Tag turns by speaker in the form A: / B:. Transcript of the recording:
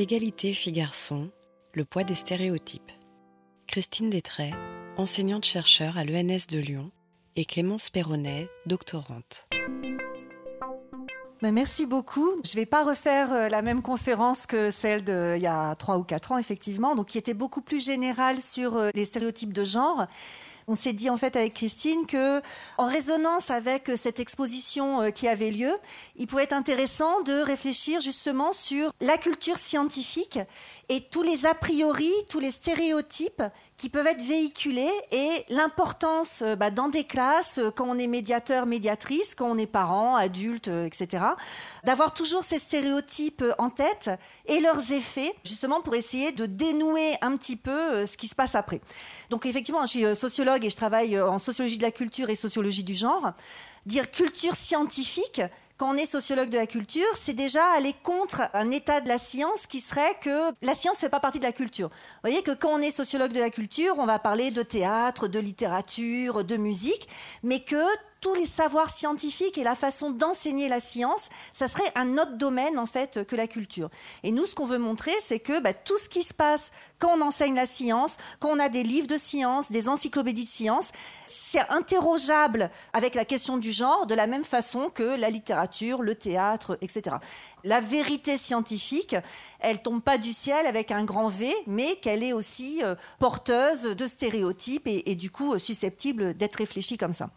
A: Égalité filles-garçons, le poids des stéréotypes. Christine Détray, enseignante-chercheur à l'ENS de Lyon, et Clémence Perronnet, doctorante.
B: Merci beaucoup. Je ne vais pas refaire euh, la même conférence que celle d'il y a trois ou quatre ans, effectivement, donc qui était beaucoup plus générale sur euh, les stéréotypes de genre. On s'est dit en fait avec Christine que, en résonance avec cette exposition euh, qui avait lieu, il pouvait être intéressant de réfléchir justement sur la culture scientifique et tous les a priori, tous les stéréotypes qui peuvent être véhiculés et l'importance euh, bah, dans des classes, euh, quand on est médiateur, médiatrice, quand on est parent, adulte, etc., d'avoir toujours ces stéréotypes en tête et leurs effets, justement pour essayer de dénouer un petit peu ce qui se passe après. Donc effectivement, je suis sociologue et je travaille euh, en sociologie de la culture et sociologie du genre. Dire culture scientifique, quand on est sociologue de la culture, c'est déjà aller contre un état de la science qui serait que la science ne fait pas partie de la culture. Vous voyez que quand on est sociologue de la culture, on va parler de théâtre, de littérature, de musique, mais que tous les savoirs scientifiques et la façon d'enseigner la science, ça serait un autre domaine en fait que la culture. Et nous, ce qu'on veut montrer, c'est que bah, tout ce qui se passe quand on enseigne la science, quand on a des livres de science, des encyclopédies de science, c'est interrogeable avec la question du genre de la même façon que la littérature, le théâtre, etc. La vérité scientifique, elle tombe pas du ciel avec un grand V, mais qu'elle est aussi euh, porteuse de stéréotypes et, et du coup susceptible d'être réfléchie comme ça.